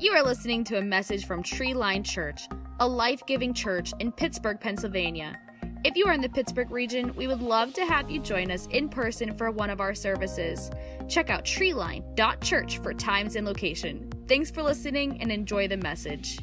You are listening to a message from Tree Line Church, a life giving church in Pittsburgh, Pennsylvania. If you are in the Pittsburgh region, we would love to have you join us in person for one of our services. Check out treeline.church for times and location. Thanks for listening and enjoy the message.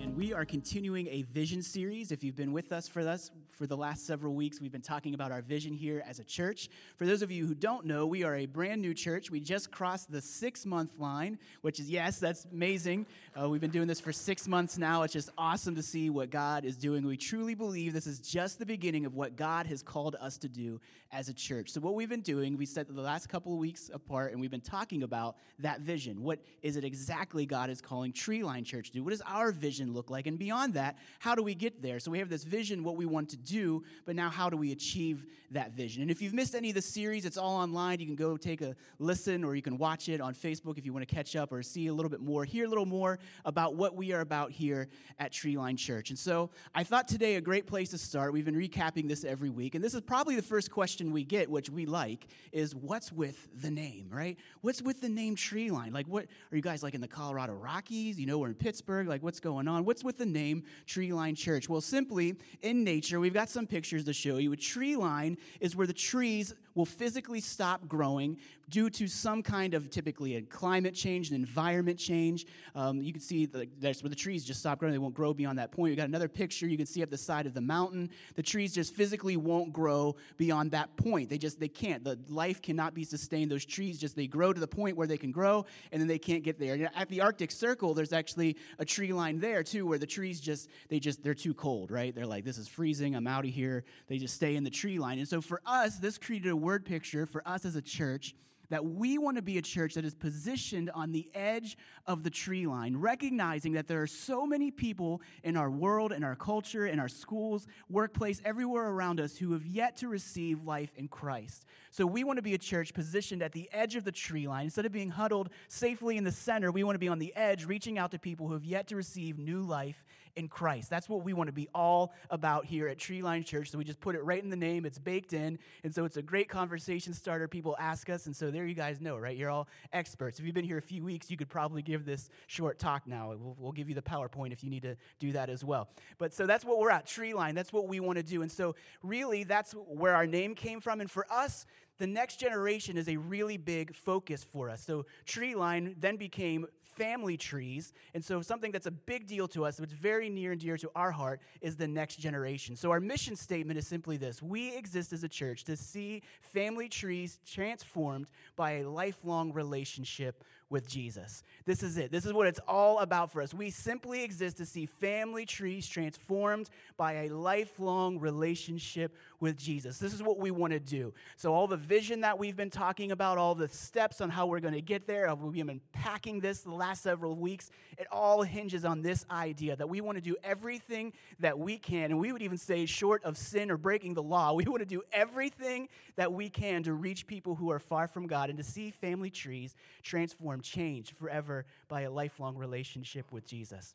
And we are continuing a vision series. If you've been with us for us for the last several weeks, we've been talking about our vision here as a church. For those of you who don't know, we are a brand new church. We just crossed the six month line, which is, yes, that's amazing. Uh, we've been doing this for six months now. It's just awesome to see what God is doing. We truly believe this is just the beginning of what God has called us to do as a church. So, what we've been doing, we set the last couple of weeks apart, and we've been talking about that vision. What is it exactly God is calling Tree Line Church to do? What does our vision look like? And beyond that, how do we get there? So, we have this vision, what we want to do, but now how do we achieve that vision? And if you've missed any of the series, it's all online. You can go take a listen or you can watch it on Facebook if you want to catch up or see a little bit more, hear a little more about what we are about here at Treeline Church. And so I thought today a great place to start. We've been recapping this every week, and this is probably the first question we get, which we like, is what's with the name, right? What's with the name Treeline? Like, what are you guys like in the Colorado Rockies? You know, we're in Pittsburgh. Like, what's going on? What's with the name Treeline Church? Well, simply in nature, we've got some pictures to show you. A tree line is where the trees will physically stop growing due to some kind of typically a climate change, an environment change. Um, you can see the, that's where the trees just stop growing. They won't grow beyond that point. You got another picture you can see up the side of the mountain. The trees just physically won't grow beyond that point. They just they can't. The life cannot be sustained. Those trees just they grow to the point where they can grow, and then they can't get there. At the Arctic Circle, there's actually a tree line there too, where the trees just they just they're too cold, right? They're like this is freezing. I'm out of here. They just stay in the tree line. And so for us, this created a word picture for us as a church that we want to be a church that is positioned on the edge of the tree line, recognizing that there are so many people in our world, in our culture, in our schools, workplace, everywhere around us who have yet to receive life in Christ. So we want to be a church positioned at the edge of the tree line. Instead of being huddled safely in the center, we want to be on the edge, reaching out to people who have yet to receive new life in Christ. That's what we want to be all about here at Tree Line Church. So we just put it right in the name, it's baked in. And so it's a great conversation starter. People ask us, and so there you guys know, right? You're all experts. If you've been here a few weeks, you could probably give this short talk now. We'll, we'll give you the PowerPoint if you need to do that as well. But so that's what we're at, Tree Line. That's what we want to do. And so really, that's where our name came from. And for us, the next generation is a really big focus for us. So, Tree Line then became family trees. And so, something that's a big deal to us, that's very near and dear to our heart, is the next generation. So, our mission statement is simply this We exist as a church to see family trees transformed by a lifelong relationship with Jesus. This is it. This is what it's all about for us. We simply exist to see family trees transformed by a lifelong relationship with Jesus. This is what we want to do. So, all the vision that we've been talking about, all the steps on how we're going to get there, we've been packing this the last several weeks, it all hinges on this idea that we want to do everything that we can. And we would even say, short of sin or breaking the law, we want to do everything that we can to reach people who are far from God and to see family trees transformed, changed forever by a lifelong relationship with Jesus.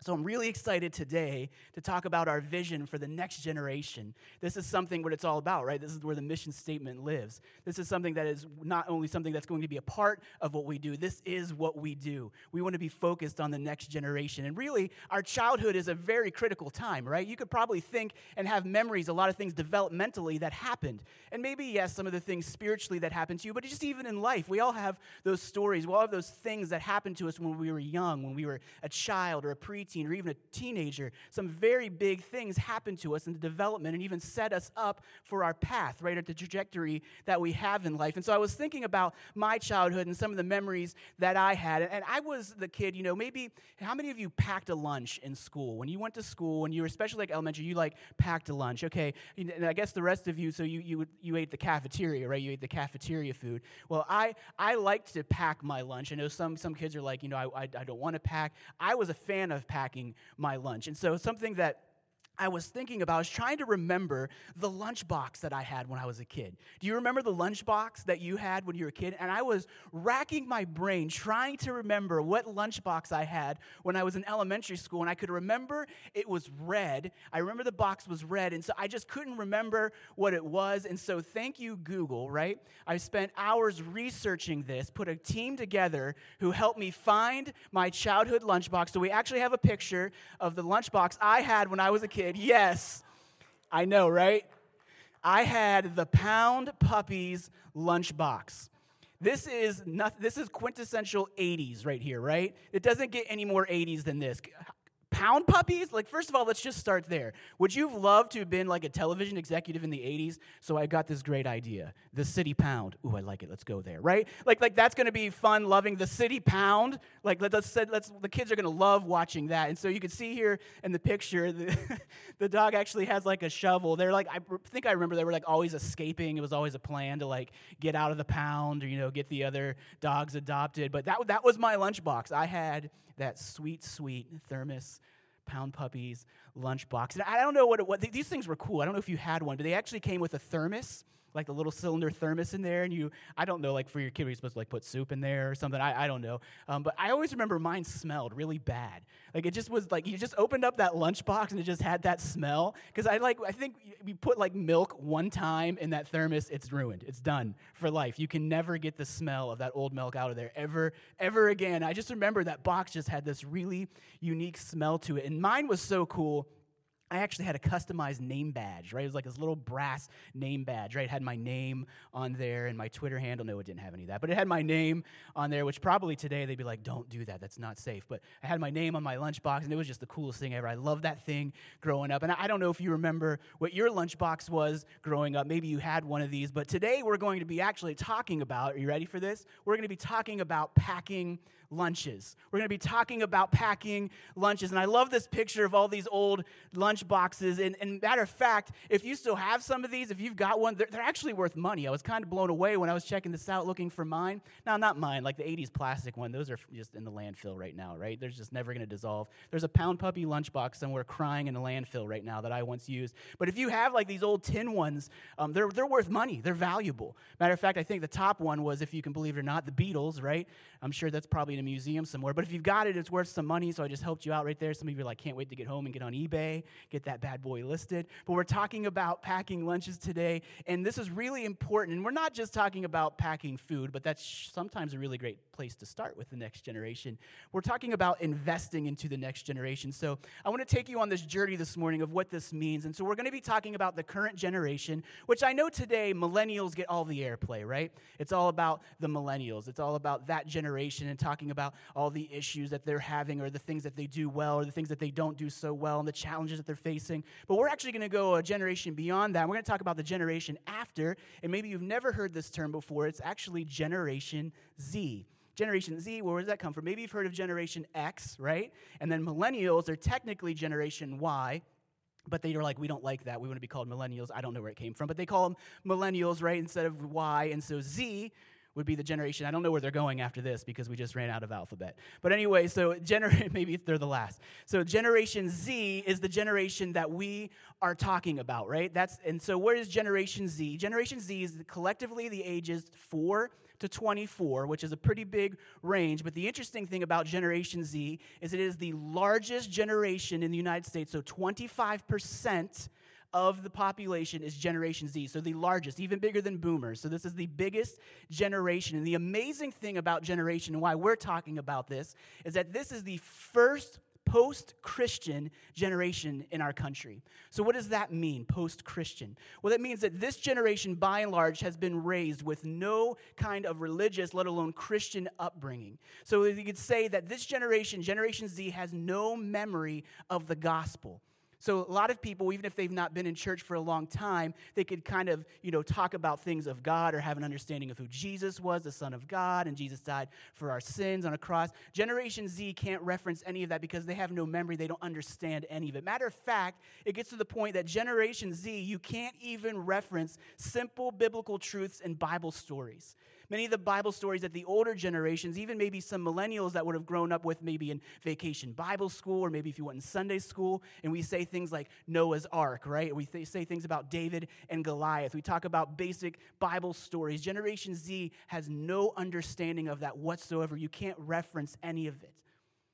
So, I'm really excited today to talk about our vision for the next generation. This is something what it's all about, right? This is where the mission statement lives. This is something that is not only something that's going to be a part of what we do, this is what we do. We want to be focused on the next generation. And really, our childhood is a very critical time, right? You could probably think and have memories, a lot of things developmentally that happened. And maybe, yes, some of the things spiritually that happened to you, but just even in life, we all have those stories. We all have those things that happened to us when we were young, when we were a child or a preteen preteen or even a teenager, some very big things happen to us in the development and even set us up for our path, right, at the trajectory that we have in life. And so I was thinking about my childhood and some of the memories that I had. And I was the kid, you know, maybe how many of you packed a lunch in school? When you went to school, and you were especially like elementary, you like packed a lunch. Okay. And I guess the rest of you, so you, you, you ate the cafeteria, right? You ate the cafeteria food. Well, I, I liked to pack my lunch. I know some, some kids are like, you know, I, I, I don't want to pack. I was a fan of packing packing my lunch. And so something that I was thinking about, I was trying to remember the lunchbox that I had when I was a kid. Do you remember the lunchbox that you had when you were a kid? And I was racking my brain trying to remember what lunchbox I had when I was in elementary school. And I could remember it was red. I remember the box was red. And so I just couldn't remember what it was. And so thank you, Google, right? I spent hours researching this, put a team together who helped me find my childhood lunchbox. So we actually have a picture of the lunchbox I had when I was a kid Yes, I know, right? I had the Pound Puppies lunchbox. This is not, this is quintessential 80s right here, right? It doesn't get any more 80s than this pound puppies? Like, first of all, let's just start there. Would you have loved to have been like a television executive in the 80s? So I got this great idea. The city pound. Ooh, I like it. Let's go there, right? Like, like that's gonna be fun loving the city pound. Like let, us let's the kids are gonna love watching that. And so you can see here in the picture, the, the dog actually has like a shovel. They're like, I think I remember they were like always escaping. It was always a plan to like get out of the pound or you know get the other dogs adopted. But that that was my lunchbox. I had that sweet, sweet thermos pound puppies lunchbox. And I don't know what, it, what these things were cool. I don't know if you had one, but they actually came with a thermos like the little cylinder thermos in there, and you, I don't know, like for your kid, were you supposed to like put soup in there or something? I, I don't know. Um, but I always remember mine smelled really bad. Like it just was like, you just opened up that lunchbox and it just had that smell. Because I like, I think we put like milk one time in that thermos, it's ruined. It's done for life. You can never get the smell of that old milk out of there ever, ever again. I just remember that box just had this really unique smell to it. And mine was so cool I actually had a customized name badge, right? It was like this little brass name badge, right? It had my name on there and my Twitter handle. No, it didn't have any of that, but it had my name on there, which probably today they'd be like, don't do that. That's not safe. But I had my name on my lunchbox, and it was just the coolest thing ever. I loved that thing growing up. And I don't know if you remember what your lunchbox was growing up. Maybe you had one of these, but today we're going to be actually talking about, are you ready for this? We're going to be talking about packing lunches. We're going to be talking about packing lunches. And I love this picture of all these old lunch boxes. And, and matter of fact, if you still have some of these, if you've got one, they're, they're actually worth money. I was kind of blown away when I was checking this out looking for mine. Now, not mine, like the 80s plastic one. Those are just in the landfill right now, right? They're just never going to dissolve. There's a pound puppy lunchbox somewhere crying in the landfill right now that I once used. But if you have like these old tin ones, um, they're, they're worth money. They're valuable. Matter of fact, I think the top one was, if you can believe it or not, the Beatles, right? I'm sure that's probably in a museum somewhere. But if you've got it, it's worth some money. So I just helped you out right there. Some of you are like, can't wait to get home and get on eBay, get that bad boy listed. But we're talking about packing lunches today. And this is really important. And we're not just talking about packing food, but that's sometimes a really great place to start with the next generation. We're talking about investing into the next generation. So I want to take you on this journey this morning of what this means. And so we're going to be talking about the current generation, which I know today millennials get all the airplay, right? It's all about the millennials. It's all about that generation and talking about all the issues that they're having or the things that they do well or the things that they don't do so well and the challenges that they're facing. But we're actually going to go a generation beyond that. We're going to talk about the generation after, and maybe you've never heard this term before. It's actually Generation Z. Generation Z, where does that come from? Maybe you've heard of Generation X, right? And then millennials are technically Generation Y but they were like, we don't like that. We want to be called millennials. I don't know where it came from, but they call them millennials, right, instead of Y. And so Z would be the generation. I don't know where they're going after this because we just ran out of alphabet. But anyway, so gener- maybe they're the last. So Generation Z is the generation that we are talking about, right? That's and so where is Generation Z? Generation Z is collectively the ages 4 to 24, which is a pretty big range. But the interesting thing about Generation Z is it is the largest generation in the United States. So 25% of the population is Generation Z, so the largest, even bigger than boomers. So this is the biggest generation. And the amazing thing about generation and why we're talking about this is that this is the first post Christian generation in our country. So, what does that mean, post Christian? Well, that means that this generation, by and large, has been raised with no kind of religious, let alone Christian upbringing. So, you could say that this generation, Generation Z, has no memory of the gospel. So a lot of people, even if they've not been in church for a long time, they could kind of, you know, talk about things of God or have an understanding of who Jesus was, the Son of God, and Jesus died for our sins on a cross. Generation Z can't reference any of that because they have no memory. They don't understand any of it. Matter of fact, it gets to the point that Generation Z, you can't even reference simple biblical truths and Bible stories Many of the Bible stories that the older generations, even maybe some millennials that would have grown up with maybe in vacation Bible school, or maybe if you went in Sunday school, and we say things like Noah's Ark, right? We th- say things about David and Goliath. We talk about basic Bible stories. Generation Z has no understanding of that whatsoever. You can't reference any of it.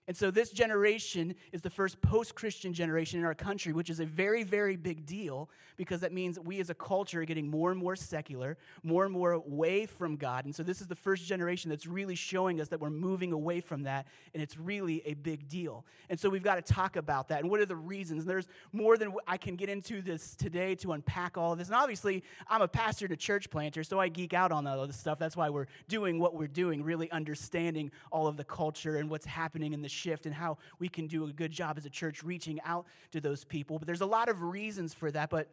And so this generation is the first post Christian generation in our country, which is a very, very big deal because that means we as a culture are getting more and more secular, more and more away from God. And so this is the first generation that's really showing us that we're moving away from that, and it's really a big deal. And so we've got to talk about that. And what are the reasons? And there's more than I can get into this today to unpack all of this. And obviously, I'm a pastor and a church planter, so I geek out on all of this stuff. That's why we're doing what we're doing, really understanding all of the culture and what's happening in the shift and how we can do a good job as a church reaching out to those people. But there's a lot of reasons for that. But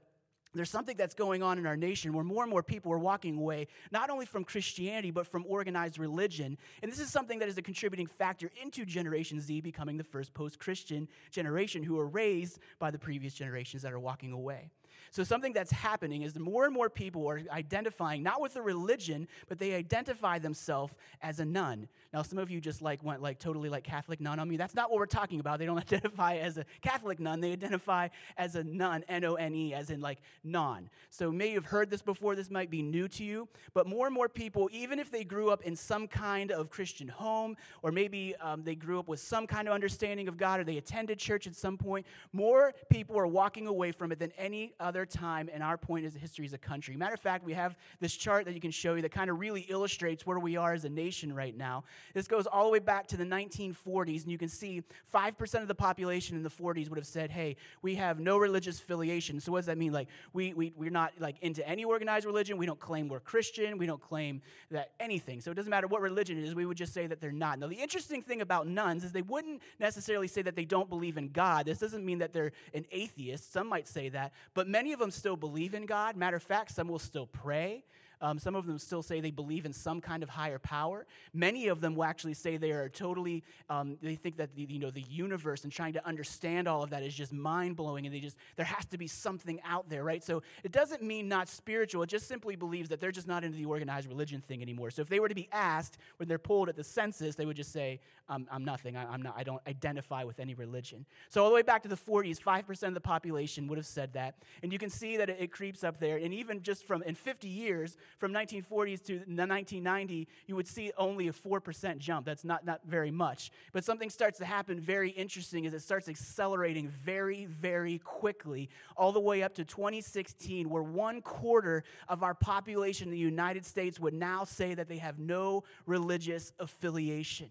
there's something that's going on in our nation where more and more people are walking away, not only from Christianity, but from organized religion. And this is something that is a contributing factor into Generation Z becoming the first post Christian generation who are raised by the previous generations that are walking away. So, something that's happening is more and more people are identifying not with a religion, but they identify themselves as a none. Now, some of you just like went like totally like Catholic nun on me. That's not what we're talking about. They don't identify as a Catholic nun, they identify as a none, N O N E, as in like non. So, maybe you've heard this before, this might be new to you, but more and more people, even if they grew up in some kind of Christian home, or maybe um, they grew up with some kind of understanding of God, or they attended church at some point, more people are walking away from it than any other other time in our point as history as a country. Matter of fact, we have this chart that you can show you that kind of really illustrates where we are as a nation right now. This goes all the way back to the 1940s, and you can see 5% of the population in the 40s would have said, hey, we have no religious affiliation. So what does that mean? Like, we, we, we're not like into any organized religion. We don't claim we're Christian. We don't claim that anything. So it doesn't matter what religion it is. We would just say that they're not. Now, the interesting thing about nones is they wouldn't necessarily say that they don't believe in God. This doesn't mean that they're an atheist. Some might say that. But many Many of them still believe in God. Matter of fact, some will still pray. Um, some of them still say they believe in some kind of higher power. Many of them will actually say they are totally, um, they think that the, you know, the universe and trying to understand all of that is just mind blowing and they just, there has to be something out there, right? So it doesn't mean not spiritual. It just simply believes that they're just not into the organized religion thing anymore. So if they were to be asked when they're polled at the census, they would just say, I'm, I'm nothing. I, I'm not, I don't identify with any religion. So all the way back to the 40s, 5% of the population would have said that. And you can see that it, it creeps up there. And even just from, in 50 years, from 1940s to 1990, you would see only a 4% jump. That's not, not very much. But something starts to happen very interesting as it starts accelerating very, very quickly, all the way up to 2016, where one quarter of our population in the United States would now say that they have no religious affiliation.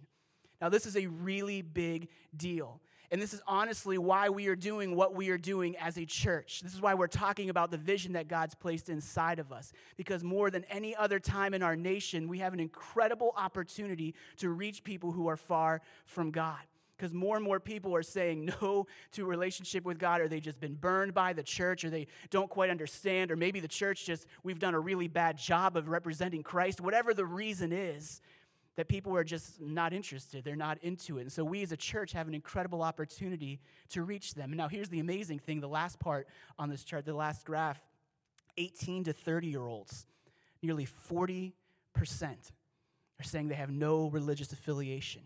Now, this is a really big deal. And this is honestly why we are doing what we are doing as a church. This is why we're talking about the vision that God's placed inside of us. Because more than any other time in our nation, we have an incredible opportunity to reach people who are far from God. Because more and more people are saying no to relationship with God, or they've just been burned by the church, or they don't quite understand, or maybe the church just, we've done a really bad job of representing Christ. Whatever the reason is, that people are just not interested. They're not into it. And so we as a church have an incredible opportunity to reach them. Now here's the amazing thing the last part on this chart, the last graph 18 to 30 year olds, nearly 40% are saying they have no religious affiliation.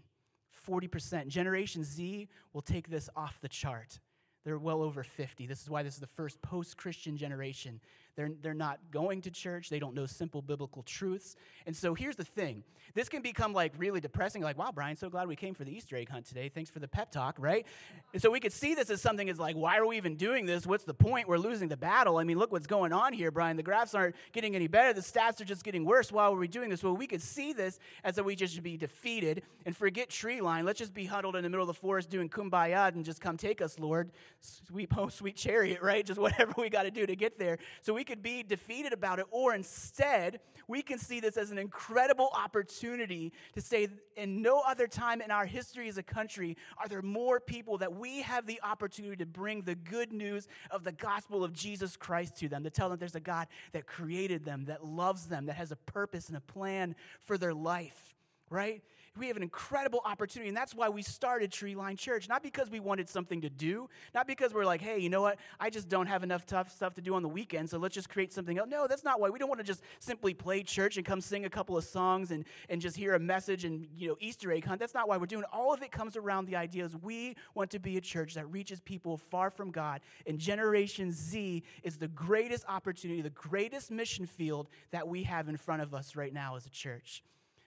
40%. Generation Z will take this off the chart. They're well over 50. This is why this is the first post Christian generation they're, they're not going to church. They don't know simple biblical truths. And so here's the thing this can become like really depressing. Like, wow, Brian, so glad we came for the Easter egg hunt today. Thanks for the pep talk, right? And so we could see this as something as like, why are we even doing this? What's the point? We're losing the battle. I mean, look what's going on here, Brian. The graphs aren't getting any better. The stats are just getting worse. Why are we doing this? Well, we could see this as that we just be defeated and forget tree line. Let's just be huddled in the middle of the forest doing kumbaya and just come take us, Lord. Sweet, home, oh, sweet chariot, right? Just whatever we got to do to get there. So we we could be defeated about it, or instead, we can see this as an incredible opportunity to say, in no other time in our history as a country are there more people that we have the opportunity to bring the good news of the gospel of Jesus Christ to them, to tell them there's a God that created them, that loves them, that has a purpose and a plan for their life, right? We have an incredible opportunity. And that's why we started Tree Line Church. Not because we wanted something to do, not because we're like, hey, you know what? I just don't have enough tough stuff to do on the weekend, so let's just create something else. No, that's not why. We don't want to just simply play church and come sing a couple of songs and, and just hear a message and, you know, Easter egg hunt. That's not why we're doing. All of it comes around the idea is we want to be a church that reaches people far from God. And Generation Z is the greatest opportunity, the greatest mission field that we have in front of us right now as a church.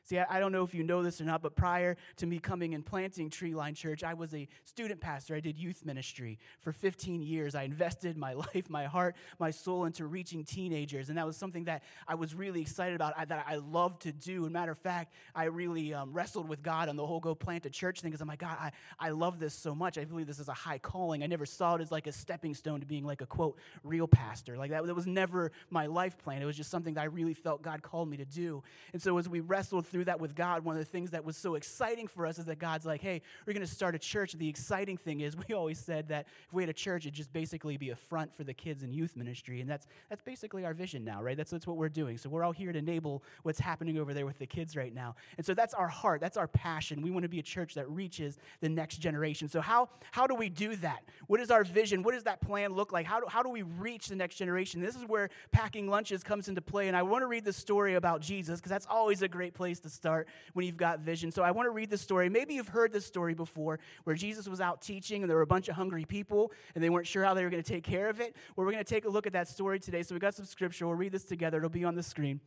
See, I, don't know if you know this or not, but prior to me coming and planting Tree Line Church, I was a student pastor. I did youth ministry for 15 years. I invested my life, my heart, my soul into reaching teenagers. And that was something that I was really excited about, that I loved to do. And matter of fact, I really um, wrestled with God on the whole go plant a church thing because I'm like, God, I, I love this so much. I believe this is a high calling. I never saw it as like a stepping stone to being like a quote, real pastor. Like that, that was never my life plan. It was just something that I really felt God called me to do. And so as we wrestled through that with God, one of the things that was so exciting for us is that God's like, hey, we're going to start a church. The exciting thing is, we always said that if we had a church, it'd just basically be a front for the kids and youth ministry. And that's, that's basically our vision now, right? That's, that's what we're doing. So we're all here to enable what's happening over there with the kids right now. And so that's our heart, that's our passion. We want to be a church that reaches the next generation. So, how, how do we do that? What is our vision? What does that plan look like? How do, how do we reach the next generation? This is where packing lunches comes into play. And I want to read the story about Jesus because that's always a great place to start when you've got vision. So I want to read the story. Maybe you've heard this story before where Jesus was out teaching and there were a bunch of hungry people and they weren't sure how they were going to take care of it. Well, we're going to take a look at that story today. So we got some scripture. We'll read this together. It'll be on the screen.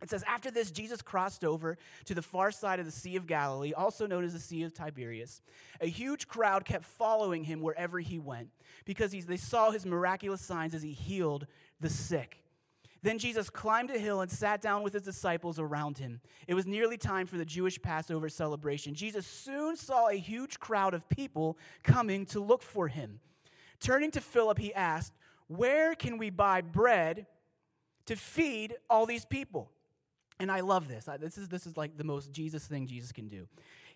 It says, After this, Jesus crossed over to the far side of the Sea of Galilee, also known as the Sea of Tiberias. A huge crowd kept following him wherever he went because they saw his miraculous signs as he healed the sick. Then Jesus climbed a hill and sat down with his disciples around him. It was nearly time for the Jewish Passover celebration. Jesus soon saw a huge crowd of people coming to look for him. Turning to Philip, he asked, Where can we buy bread to feed all these people? And I love this. This is, this is like the most Jesus thing Jesus can do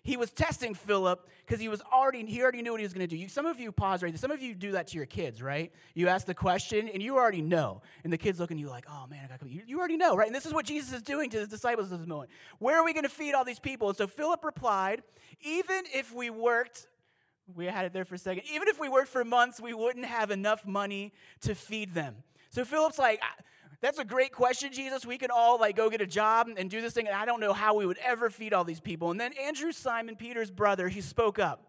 he was testing Philip because he was already he already knew what he was going to do. You, some of you pause right there. Some of you do that to your kids, right? You ask the question and you already know, and the kids looking at you like, "Oh man, I got you, you already know, right?" And this is what Jesus is doing to his disciples at this moment. Where are we going to feed all these people? And so Philip replied, "Even if we worked." We had it there for a second. Even if we worked for months, we wouldn't have enough money to feed them. So Philip's like, that's a great question, Jesus. We can all like go get a job and do this thing, and I don't know how we would ever feed all these people. And then Andrew Simon Peter's brother, he spoke up.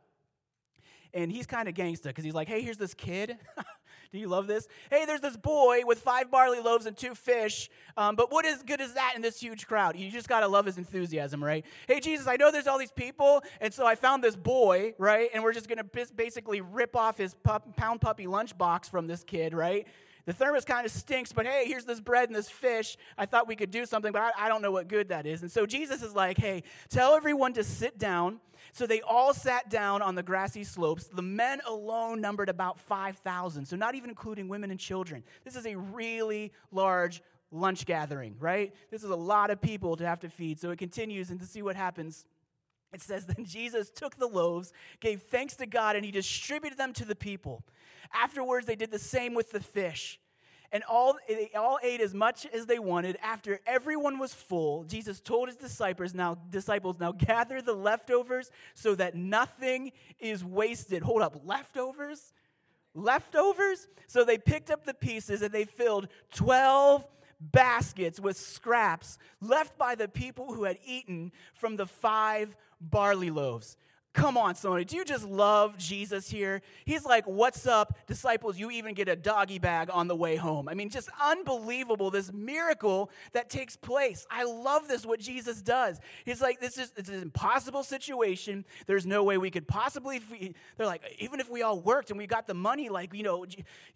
And he's kind of gangsta because he's like, hey, here's this kid. Do you love this? Hey, there's this boy with five barley loaves and two fish. Um, but what is good is that in this huge crowd? You just got to love his enthusiasm, right? Hey, Jesus, I know there's all these people. And so I found this boy, right? And we're just going to basically rip off his pup, pound puppy lunchbox from this kid, right? The thermos kind of stinks, but hey, here's this bread and this fish. I thought we could do something, but I, I don't know what good that is. And so Jesus is like, hey, tell everyone to sit down. So they all sat down on the grassy slopes. The men alone numbered about 5,000, so not even including women and children. This is a really large lunch gathering, right? This is a lot of people to have to feed. So it continues, and to see what happens. It says, Then Jesus took the loaves, gave thanks to God, and he distributed them to the people. Afterwards, they did the same with the fish. And all, they all ate as much as they wanted. After everyone was full, Jesus told his disciples, now, disciples, now gather the leftovers so that nothing is wasted. Hold up, leftovers? Leftovers? So they picked up the pieces and they filled 12 baskets with scraps left by the people who had eaten from the five barley loaves. Come on, somebody. Do you just love Jesus here? He's like, What's up, disciples? You even get a doggy bag on the way home. I mean, just unbelievable, this miracle that takes place. I love this, what Jesus does. He's like, This is it's an impossible situation. There's no way we could possibly, they're like, even if we all worked and we got the money, like, you know,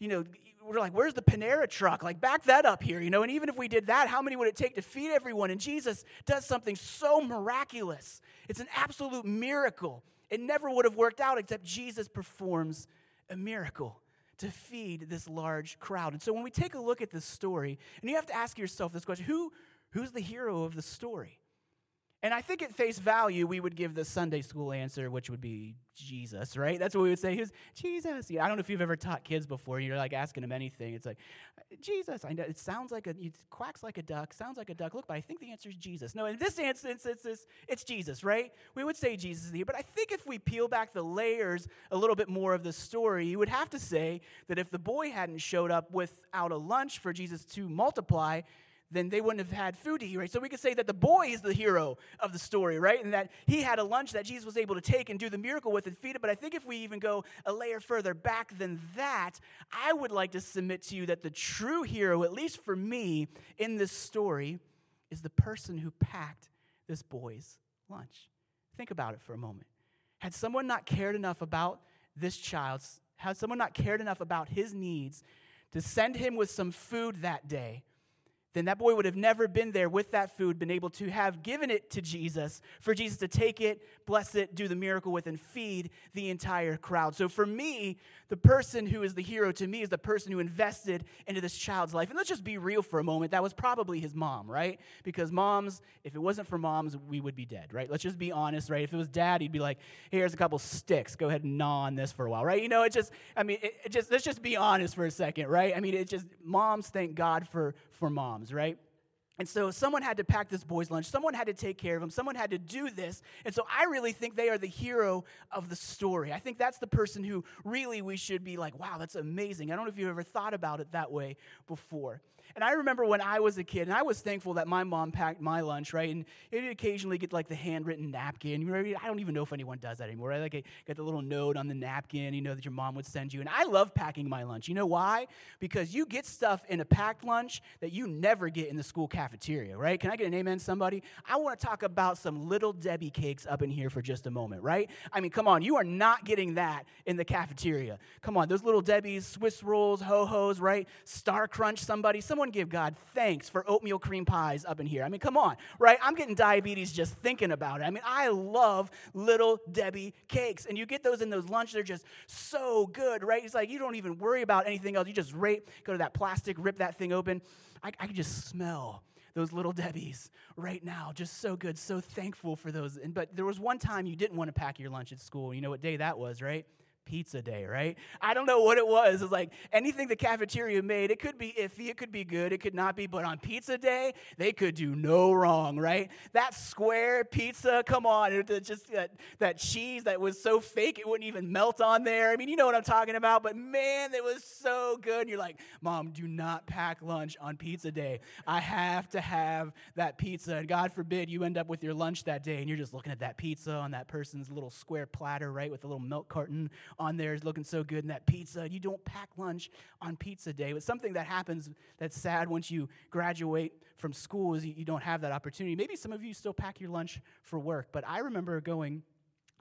you know, we're like, where's the Panera truck? Like, back that up here, you know? And even if we did that, how many would it take to feed everyone? And Jesus does something so miraculous. It's an absolute miracle. It never would have worked out except Jesus performs a miracle to feed this large crowd. And so when we take a look at this story, and you have to ask yourself this question who, who's the hero of the story? And I think at face value, we would give the Sunday school answer, which would be Jesus, right? That's what we would say. Was Jesus. Yeah, I don't know if you've ever taught kids before. You're like asking them anything. It's like, uh, Jesus. I know it sounds like a, it quacks like a duck, sounds like a duck. Look, but I think the answer is Jesus. No, in this instance, it's, it's, it's Jesus, right? We would say Jesus here. But I think if we peel back the layers a little bit more of the story, you would have to say that if the boy hadn't showed up without a lunch for Jesus to multiply, then they wouldn't have had food to eat, right? So we could say that the boy is the hero of the story, right? And that he had a lunch that Jesus was able to take and do the miracle with and feed it. But I think if we even go a layer further back than that, I would like to submit to you that the true hero, at least for me, in this story, is the person who packed this boy's lunch. Think about it for a moment. Had someone not cared enough about this child's, had someone not cared enough about his needs to send him with some food that day, then that boy would have never been there with that food, been able to have given it to Jesus, for Jesus to take it, bless it, do the miracle with, and feed the entire crowd. So for me, the person who is the hero to me is the person who invested into this child's life. And let's just be real for a moment. That was probably his mom, right? Because moms, if it wasn't for moms, we would be dead, right? Let's just be honest, right? If it was dad, he'd be like, here's a couple sticks. Go ahead and gnaw on this for a while, right? You know, it just, I mean, it, it just, let's just be honest for a second, right? I mean, it just, moms, thank God for, for moms, right? And so someone had to pack this boy's lunch. Someone had to take care of him. Someone had to do this. And so I really think they are the hero of the story. I think that's the person who really we should be like, wow, that's amazing. I don't know if you've ever thought about it that way before. And I remember when I was a kid, and I was thankful that my mom packed my lunch, right? And you'd occasionally get like the handwritten napkin. I don't even know if anyone does that anymore. Right? Like, I get the little note on the napkin, you know, that your mom would send you. And I love packing my lunch. You know why? Because you get stuff in a packed lunch that you never get in the school cafeteria, right? Can I get an amen, somebody? I want to talk about some little Debbie cakes up in here for just a moment, right? I mean, come on, you are not getting that in the cafeteria. Come on, those little Debbie's, Swiss rolls, ho hos, right? Star Crunch, somebody. Somebody Someone give God thanks for oatmeal cream pies up in here. I mean, come on, right? I'm getting diabetes just thinking about it. I mean, I love little Debbie cakes. And you get those in those lunch, they're just so good, right? It's like you don't even worry about anything else. You just rape, go to that plastic, rip that thing open. I, I can just smell those little Debbies right now. Just so good, so thankful for those. And, but there was one time you didn't want to pack your lunch at school. You know what day that was, right? Pizza day, right? I don't know what it was. It's like anything the cafeteria made, it could be iffy, it could be good, it could not be, but on pizza day, they could do no wrong, right? That square pizza, come on, it, just that, that cheese that was so fake it wouldn't even melt on there. I mean, you know what I'm talking about, but man, it was so good. And you're like, Mom, do not pack lunch on pizza day. I have to have that pizza. And God forbid you end up with your lunch that day and you're just looking at that pizza on that person's little square platter, right, with a little milk carton on there is looking so good, and that pizza, you don't pack lunch on pizza day. But something that happens that's sad once you graduate from school is you don't have that opportunity. Maybe some of you still pack your lunch for work, but I remember going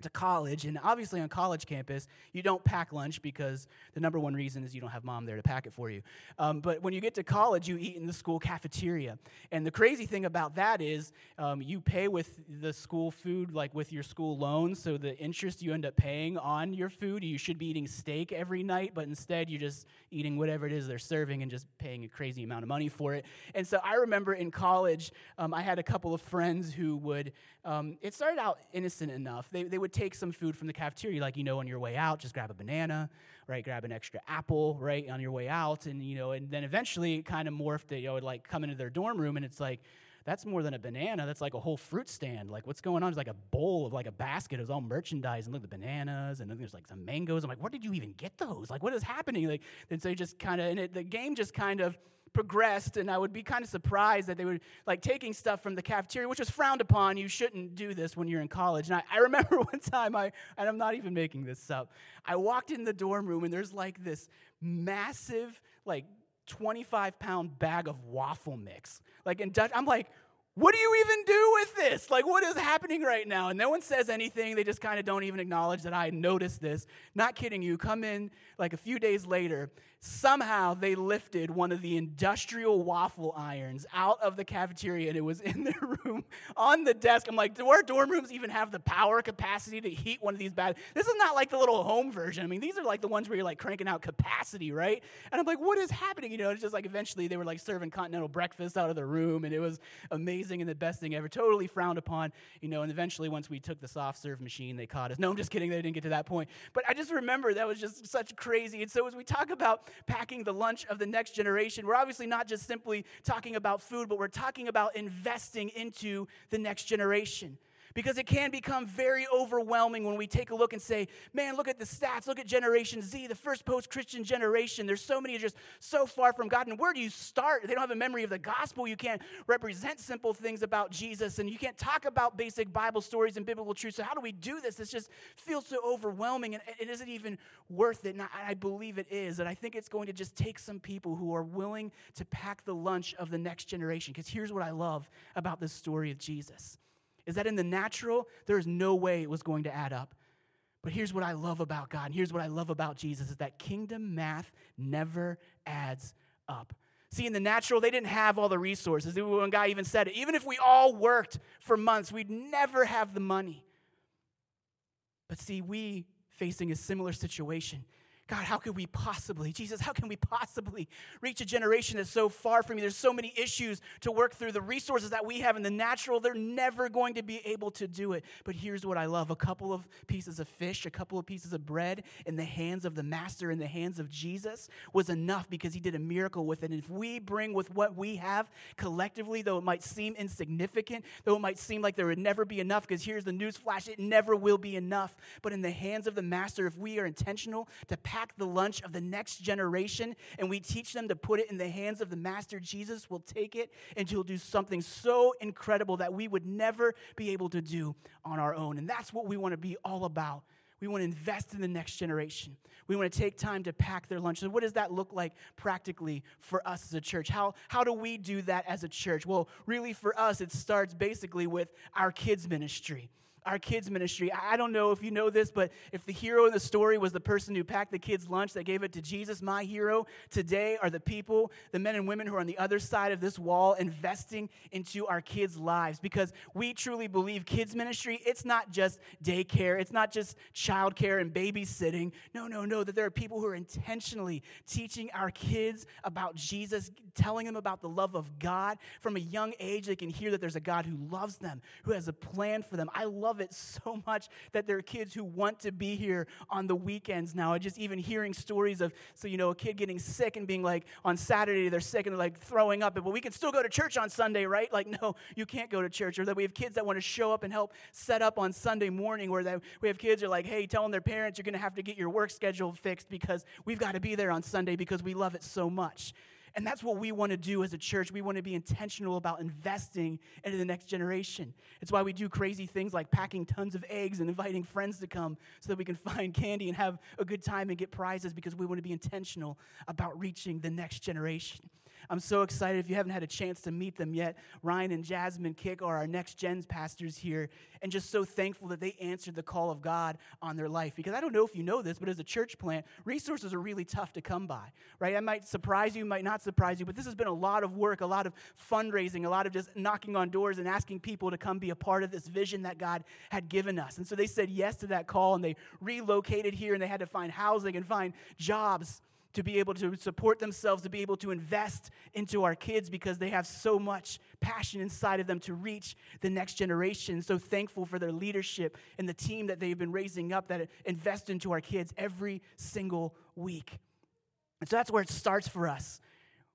to college, and obviously on college campus, you don't pack lunch because the number one reason is you don't have mom there to pack it for you. Um, but when you get to college, you eat in the school cafeteria. And the crazy thing about that is um, you pay with the school food, like with your school loans. So the interest you end up paying on your food, you should be eating steak every night, but instead you're just eating whatever it is they're serving and just paying a crazy amount of money for it. And so I remember in college, um, I had a couple of friends who would, um, it started out innocent enough. They, they would would take some food from the cafeteria, like, you know, on your way out, just grab a banana, right? Grab an extra apple, right? On your way out. And, you know, and then eventually it kind of morphed, that, you know, would like come into their dorm room and it's like, that's more than a banana. That's like a whole fruit stand. Like, what's going on? It's like a bowl of like a basket. It was all merchandise. And look, the bananas, and then there's like some mangoes. I'm like, where did you even get those? Like, what is happening? Like, and so just kind of, and it, the game just kind of progressed, and I would be kind of surprised that they were like taking stuff from the cafeteria, which was frowned upon. You shouldn't do this when you're in college. And I, I remember one time, I, and I'm not even making this up, I walked in the dorm room, and there's like this massive, like 25 pound bag of waffle mix. Like in Dutch, I'm like, what do you even do with this? Like, what is happening right now? And no one says anything. They just kind of don't even acknowledge that I noticed this. Not kidding you. Come in like a few days later, somehow they lifted one of the industrial waffle irons out of the cafeteria and it was in their room on the desk. I'm like, do our dorm rooms even have the power capacity to heat one of these bad? This is not like the little home version. I mean, these are like the ones where you're like cranking out capacity, right? And I'm like, what is happening? You know, it's just like eventually they were like serving continental breakfast out of the room and it was amazing and the best thing ever, totally frowned upon, you know, and eventually once we took the soft serve machine, they caught us. No, I'm just kidding, they didn't get to that point. But I just remember that was just such crazy. And so as we talk about packing the lunch of the next generation, we're obviously not just simply talking about food, but we're talking about investing into the next generation because it can become very overwhelming when we take a look and say, man, look at the stats, look at Generation Z, the first post Christian generation. There's so many just so far from God. And where do you start? They don't have a memory of the gospel. You can't represent simple things about Jesus, and you can't talk about basic Bible stories and biblical truths. So, how do we do this? This just feels so overwhelming, and it isn't even worth it. And I believe it is. And I think it's going to just take some people who are willing to pack the lunch of the next generation. Because here's what I love about this story of Jesus is that in the natural, there is no way it was going to add up. But here's what I love about God, and here's what I love about Jesus is that kingdom math never adds up. See, in the natural, they didn't have all the resources. One guy even said. Even if we all worked for months, we'd never have the money. But see, we facing a similar situation God, how could we possibly, Jesus, how can we possibly reach a generation that's so far from you? There's so many issues to work through. The resources that we have in the natural, they're never going to be able to do it. But here's what I love a couple of pieces of fish, a couple of pieces of bread in the hands of the Master, in the hands of Jesus, was enough because he did a miracle with it. And if we bring with what we have collectively, though it might seem insignificant, though it might seem like there would never be enough, because here's the news flash it never will be enough. But in the hands of the Master, if we are intentional to pass pack the lunch of the next generation and we teach them to put it in the hands of the Master Jesus, will take it and he'll do something so incredible that we would never be able to do on our own. And that's what we want to be all about. We want to invest in the next generation. We want to take time to pack their lunch. So, what does that look like practically for us as a church? How, how do we do that as a church? Well, really, for us, it starts basically with our kids' ministry our kids' ministry. I don't know if you know this, but if the hero in the story was the person who packed the kids' lunch that gave it to Jesus, my hero today are the people, the men and women who are on the other side of this wall investing into our kids' lives because we truly believe kids' ministry, it's not just daycare, it's not just childcare and babysitting. No, no, no, that there are people who are intentionally teaching our kids about Jesus, telling them about the love of God. From a young age, they can hear that there's a God who loves them, who has a plan for them. I love love it so much that there are kids who want to be here on the weekends now. I just even hearing stories of, so, you know, a kid getting sick and being like, on Saturday they're sick and they're like throwing up, but we can still go to church on Sunday, right? Like, no, you can't go to church. Or that we have kids that want to show up and help set up on Sunday morning, where that we have kids are like, hey, telling their parents you're going to have to get your work schedule fixed because we've got to be there on Sunday because we love it so much. And that's what we want to do as a church. We want to be intentional about investing into the next generation. It's why we do crazy things like packing tons of eggs and inviting friends to come so that we can find candy and have a good time and get prizes because we want to be intentional about reaching the next generation. I'm so excited. If you haven't had a chance to meet them yet, Ryan and Jasmine Kick are our next gens pastors here, and just so thankful that they answered the call of God on their life. Because I don't know if you know this, but as a church plant, resources are really tough to come by, right? I might surprise you, might not surprise you, but this has been a lot of work, a lot of fundraising, a lot of just knocking on doors and asking people to come be a part of this vision that God had given us. And so they said yes to that call, and they relocated here, and they had to find housing and find jobs to be able to support themselves, to be able to invest into our kids because they have so much passion inside of them to reach the next generation. So thankful for their leadership and the team that they've been raising up that invest into our kids every single week. And so that's where it starts for us.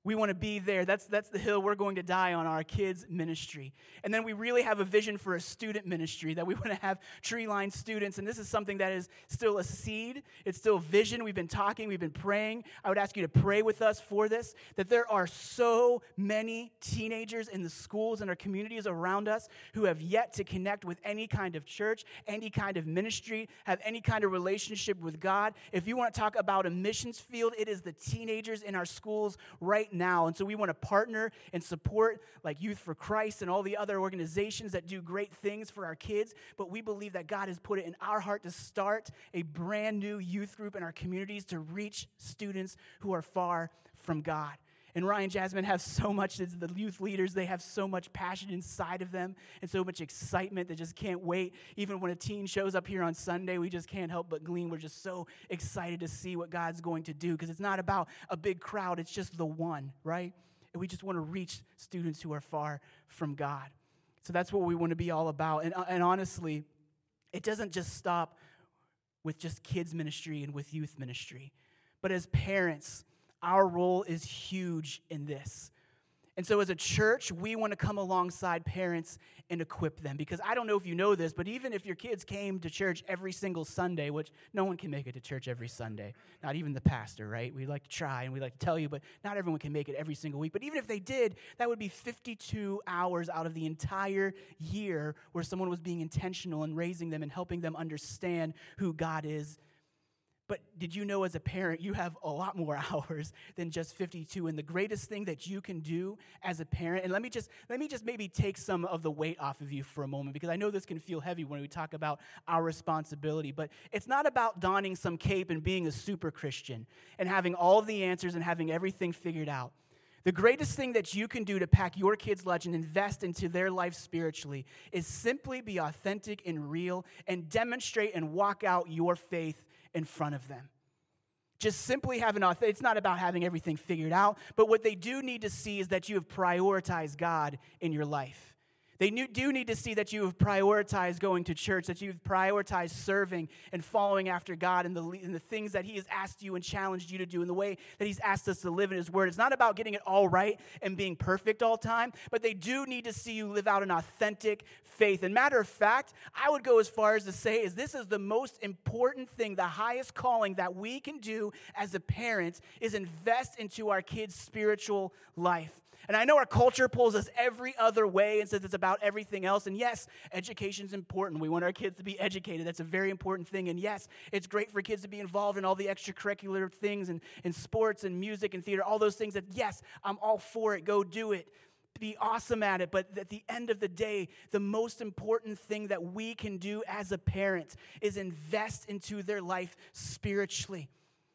We want to be there. That's, that's the hill we're going to die on our kids' ministry. And then we really have a vision for a student ministry that we want to have tree line students. And this is something that is still a seed, it's still vision. We've been talking, we've been praying. I would ask you to pray with us for this that there are so many teenagers in the schools and our communities around us who have yet to connect with any kind of church, any kind of ministry, have any kind of relationship with God. If you want to talk about a missions field, it is the teenagers in our schools right now. And so we want to partner and support like Youth for Christ and all the other organizations that do great things for our kids. But we believe that God has put it in our heart to start a brand new youth group in our communities to reach students who are far from God. And Ryan Jasmine have so much, as the youth leaders, they have so much passion inside of them and so much excitement they just can't wait. Even when a teen shows up here on Sunday, we just can't help but glean. We're just so excited to see what God's going to do because it's not about a big crowd, it's just the one, right? And we just want to reach students who are far from God. So that's what we want to be all about. And, uh, and honestly, it doesn't just stop with just kids' ministry and with youth ministry, but as parents, our role is huge in this. And so, as a church, we want to come alongside parents and equip them. Because I don't know if you know this, but even if your kids came to church every single Sunday, which no one can make it to church every Sunday, not even the pastor, right? We like to try and we like to tell you, but not everyone can make it every single week. But even if they did, that would be 52 hours out of the entire year where someone was being intentional in raising them and helping them understand who God is but did you know as a parent, you have a lot more hours than just 52? And the greatest thing that you can do as a parent, and let me just let me just maybe take some of the weight off of you for a moment, because I know this can feel heavy when we talk about our responsibility. But it's not about donning some cape and being a super Christian and having all the answers and having everything figured out. The greatest thing that you can do to pack your kids' lunch and invest into their life spiritually is simply be authentic and real and demonstrate and walk out your faith in front of them. Just simply have an author. It's not about having everything figured out, but what they do need to see is that you have prioritized God in your life. They do need to see that you have prioritized going to church, that you've prioritized serving and following after God and the, and the things that He has asked you and challenged you to do in the way that He's asked us to live in His Word. It's not about getting it all right and being perfect all time, but they do need to see you live out an authentic faith. And matter of fact, I would go as far as to say is this is the most important thing, the highest calling that we can do as a parent is invest into our kids' spiritual life. And I know our culture pulls us every other way and says it's about everything else. And yes, education is important. We want our kids to be educated. That's a very important thing. And yes, it's great for kids to be involved in all the extracurricular things and in sports and music and theater, all those things that, yes, I'm all for it. Go do it. Be awesome at it. But at the end of the day, the most important thing that we can do as a parent is invest into their life spiritually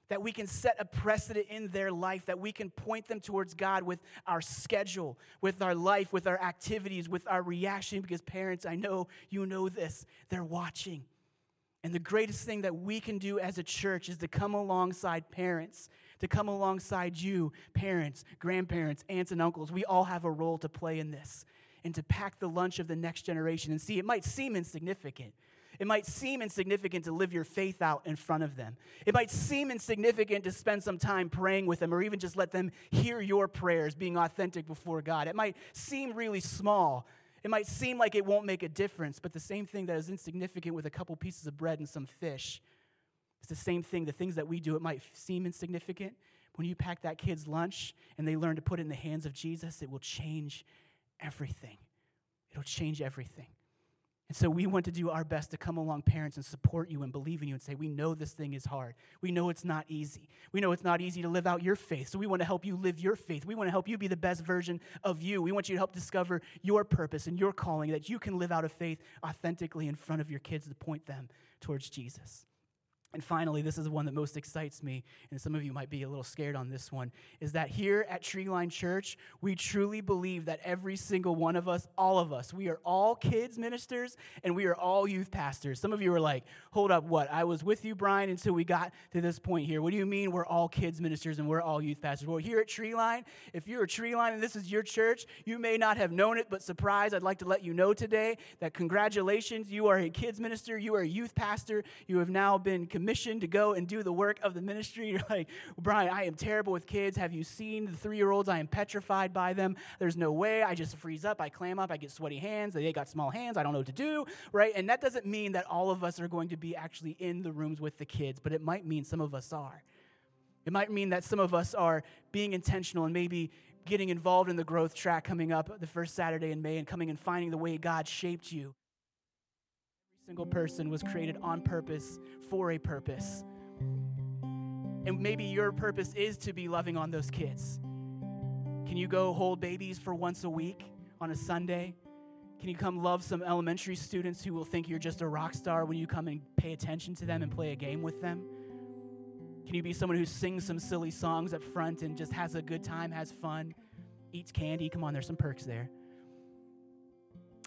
that we can set a precedent in their life, that we can point them towards God with our schedule, with our life, with our activities, with our reaction. Because, parents, I know you know this, they're watching. And the greatest thing that we can do as a church is to come alongside parents, to come alongside you, parents, grandparents, aunts, and uncles. We all have a role to play in this and to pack the lunch of the next generation. And see, it might seem insignificant. It might seem insignificant to live your faith out in front of them. It might seem insignificant to spend some time praying with them or even just let them hear your prayers being authentic before God. It might seem really small. It might seem like it won't make a difference, but the same thing that is insignificant with a couple pieces of bread and some fish, it's the same thing. The things that we do, it might seem insignificant. When you pack that kid's lunch and they learn to put it in the hands of Jesus, it will change everything. It'll change everything. And so we want to do our best to come along, parents, and support you and believe in you and say, We know this thing is hard. We know it's not easy. We know it's not easy to live out your faith. So we want to help you live your faith. We want to help you be the best version of you. We want you to help discover your purpose and your calling that you can live out of faith authentically in front of your kids to point them towards Jesus. And finally, this is the one that most excites me, and some of you might be a little scared on this one, is that here at Treeline Church, we truly believe that every single one of us, all of us, we are all kids ministers and we are all youth pastors. Some of you are like, hold up, what? I was with you, Brian, until we got to this point here. What do you mean we're all kids ministers and we're all youth pastors? Well, here at Treeline, if you're a Treeline and this is your church, you may not have known it, but surprise, I'd like to let you know today that congratulations, you are a kids minister, you are a youth pastor, you have now been commissioned to go and do the work of the ministry. You're like, Brian, I am terrible with kids. Have you seen the three year olds? I am petrified by them. There's no way. I just freeze up. I clam up. I get sweaty hands. They got small hands. I don't know what to do, right? And that doesn't mean that all of us are going to be actually in the rooms with the kids, but it might mean some of us are. It might mean that some of us are being intentional and maybe getting involved in the growth track coming up the first Saturday in May and coming and finding the way God shaped you single person was created on purpose for a purpose. And maybe your purpose is to be loving on those kids. Can you go hold babies for once a week on a Sunday? Can you come love some elementary students who will think you're just a rock star when you come and pay attention to them and play a game with them? Can you be someone who sings some silly songs up front and just has a good time, has fun, eats candy? Come on, there's some perks there.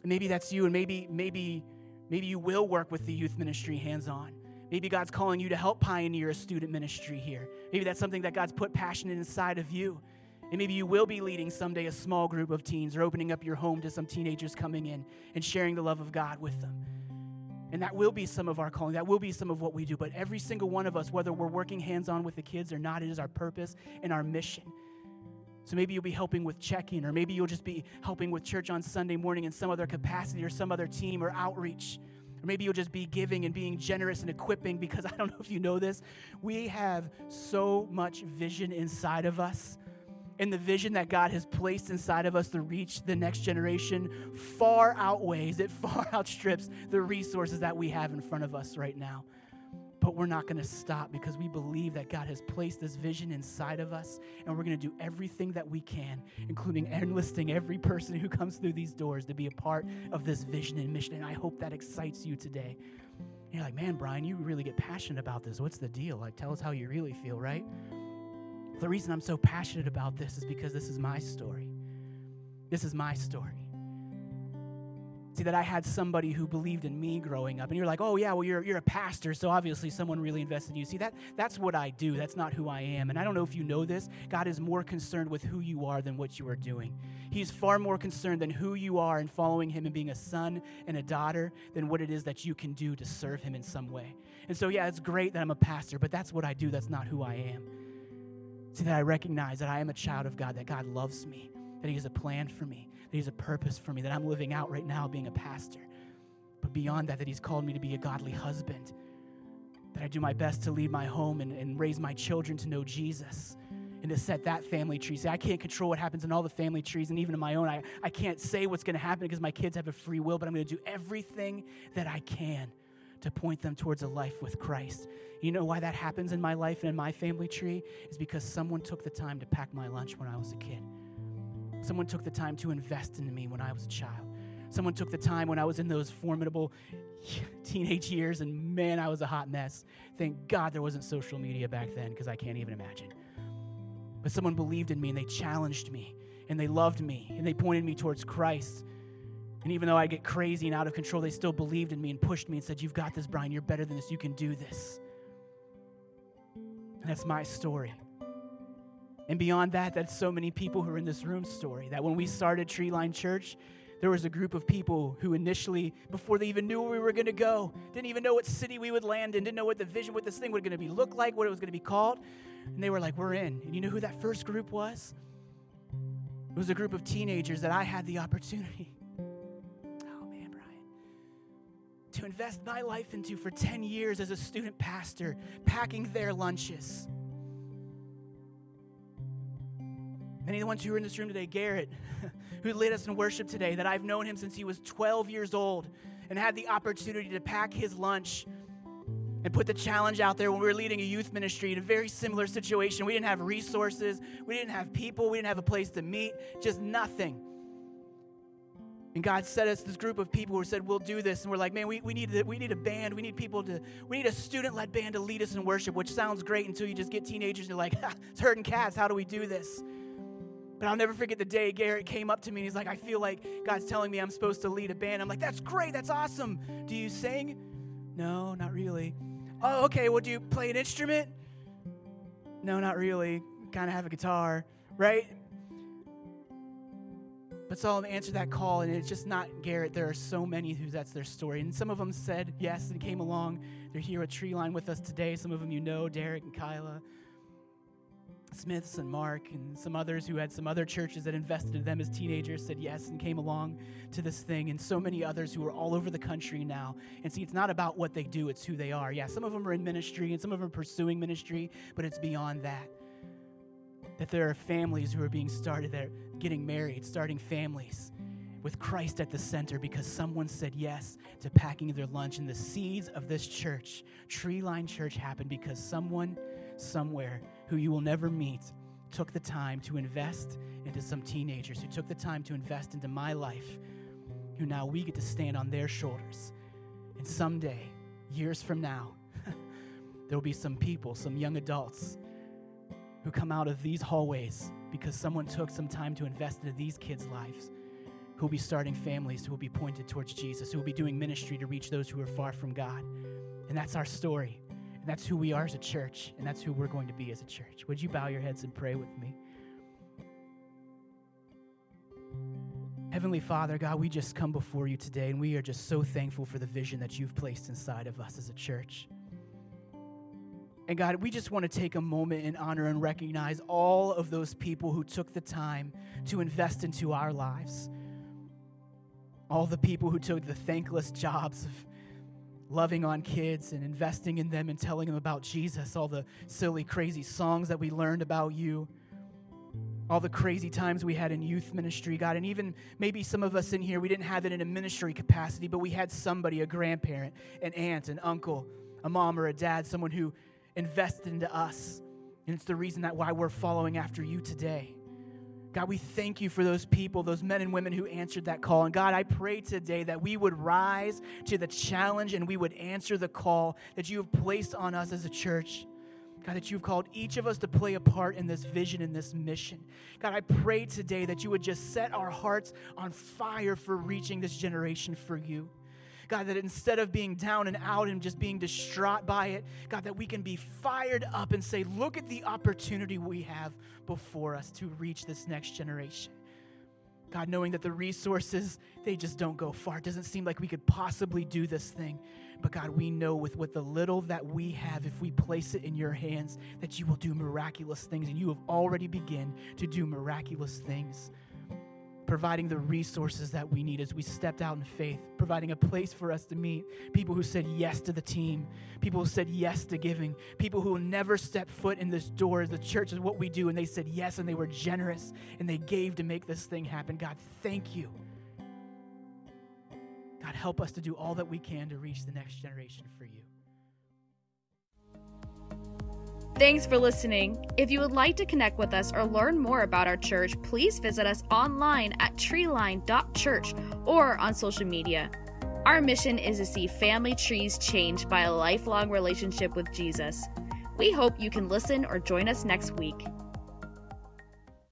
Maybe that's you, and maybe, maybe Maybe you will work with the youth ministry hands on. Maybe God's calling you to help pioneer a student ministry here. Maybe that's something that God's put passion inside of you. And maybe you will be leading someday a small group of teens or opening up your home to some teenagers coming in and sharing the love of God with them. And that will be some of our calling. That will be some of what we do. But every single one of us, whether we're working hands on with the kids or not, it is our purpose and our mission. So maybe you'll be helping with checking, or maybe you'll just be helping with church on Sunday morning in some other capacity or some other team or outreach. Or maybe you'll just be giving and being generous and equipping because I don't know if you know this. We have so much vision inside of us. And the vision that God has placed inside of us to reach the next generation far outweighs, it far outstrips the resources that we have in front of us right now. But we're not going to stop because we believe that God has placed this vision inside of us, and we're going to do everything that we can, including enlisting every person who comes through these doors to be a part of this vision and mission. And I hope that excites you today. And you're like, man, Brian, you really get passionate about this. What's the deal? Like, tell us how you really feel, right? The reason I'm so passionate about this is because this is my story. This is my story. See, that I had somebody who believed in me growing up. And you're like, oh, yeah, well, you're, you're a pastor, so obviously someone really invested in you. See, that, that's what I do. That's not who I am. And I don't know if you know this. God is more concerned with who you are than what you are doing. He's far more concerned than who you are and following Him and being a son and a daughter than what it is that you can do to serve Him in some way. And so, yeah, it's great that I'm a pastor, but that's what I do. That's not who I am. See, that I recognize that I am a child of God, that God loves me, that He has a plan for me, that He has a purpose for me, that I'm living out right now being a pastor. But beyond that, that He's called me to be a godly husband, that I do my best to lead my home and, and raise my children to know Jesus and to set that family tree. See, I can't control what happens in all the family trees and even in my own. I, I can't say what's going to happen because my kids have a free will, but I'm going to do everything that I can to point them towards a life with Christ. You know why that happens in my life and in my family tree? Is because someone took the time to pack my lunch when I was a kid. Someone took the time to invest in me when I was a child. Someone took the time when I was in those formidable teenage years, and man, I was a hot mess. Thank God there wasn't social media back then because I can't even imagine. But someone believed in me and they challenged me and they loved me and they pointed me towards Christ. And even though I get crazy and out of control, they still believed in me and pushed me and said, You've got this, Brian. You're better than this. You can do this. And that's my story. And beyond that, that's so many people who are in this room story. That when we started Treeline Church, there was a group of people who initially, before they even knew where we were going to go, didn't even know what city we would land in, didn't know what the vision, what this thing was going to be look like, what it was going to be called. And they were like, We're in. And you know who that first group was? It was a group of teenagers that I had the opportunity. Oh, man, Brian. To invest my life into for 10 years as a student pastor, packing their lunches. Many of the ones who are in this room today, Garrett, who led us in worship today, that I've known him since he was 12 years old and had the opportunity to pack his lunch and put the challenge out there when we were leading a youth ministry in a very similar situation. We didn't have resources, we didn't have people, we didn't have a place to meet, just nothing. And God set us this group of people who said, We'll do this. And we're like, Man, we, we, need, we need a band. We need people to, we need a student led band to lead us in worship, which sounds great until you just get teenagers and you're like, It's herding cats. How do we do this? But I'll never forget the day Garrett came up to me and he's like, I feel like God's telling me I'm supposed to lead a band. I'm like, That's great. That's awesome. Do you sing? No, not really. Oh, okay. Well, do you play an instrument? No, not really. Kind of have a guitar, right? But Solomon answered that call, and it's just not Garrett. There are so many who that's their story. And some of them said yes and came along. They're here at Treeline with us today. Some of them you know, Derek and Kyla. Smiths and Mark and some others who had some other churches that invested in them as teenagers said yes and came along to this thing, and so many others who are all over the country now. And see, it's not about what they do, it's who they are. Yeah, some of them are in ministry and some of them are pursuing ministry, but it's beyond that. That there are families who are being started, they're getting married, starting families with Christ at the center because someone said yes to packing their lunch. And the seeds of this church, Tree Treeline Church, happened because someone somewhere who you will never meet took the time to invest into some teenagers, who took the time to invest into my life, who now we get to stand on their shoulders. And someday, years from now, there will be some people, some young adults, who come out of these hallways because someone took some time to invest into these kids' lives, who will be starting families, who will be pointed towards Jesus, who will be doing ministry to reach those who are far from God. And that's our story. And that's who we are as a church, and that's who we're going to be as a church. Would you bow your heads and pray with me? Heavenly Father, God, we just come before you today and we are just so thankful for the vision that you've placed inside of us as a church. And God, we just want to take a moment and honor and recognize all of those people who took the time to invest into our lives. All the people who took the thankless jobs of loving on kids and investing in them and telling them about Jesus, all the silly, crazy songs that we learned about you all the crazy times we had in youth ministry, God, and even maybe some of us in here, we didn't have it in a ministry capacity, but we had somebody, a grandparent, an aunt, an uncle, a mom, or a dad, someone who invested into us. And it's the reason that why we're following after you today. God, we thank you for those people, those men and women who answered that call. And God, I pray today that we would rise to the challenge and we would answer the call that you have placed on us as a church. God, that you've called each of us to play a part in this vision, in this mission. God, I pray today that you would just set our hearts on fire for reaching this generation for you. God, that instead of being down and out and just being distraught by it, God, that we can be fired up and say, look at the opportunity we have before us to reach this next generation. God, knowing that the resources, they just don't go far. It doesn't seem like we could possibly do this thing. But God, we know with what the little that we have, if we place it in your hands, that you will do miraculous things. And you have already begun to do miraculous things, providing the resources that we need as we stepped out in faith, providing a place for us to meet people who said yes to the team, people who said yes to giving, people who will never stepped foot in this door. The church is what we do. And they said yes and they were generous and they gave to make this thing happen. God, thank you. God, help us to do all that we can to reach the next generation for you. Thanks for listening. If you would like to connect with us or learn more about our church, please visit us online at treeline.church or on social media. Our mission is to see family trees changed by a lifelong relationship with Jesus. We hope you can listen or join us next week.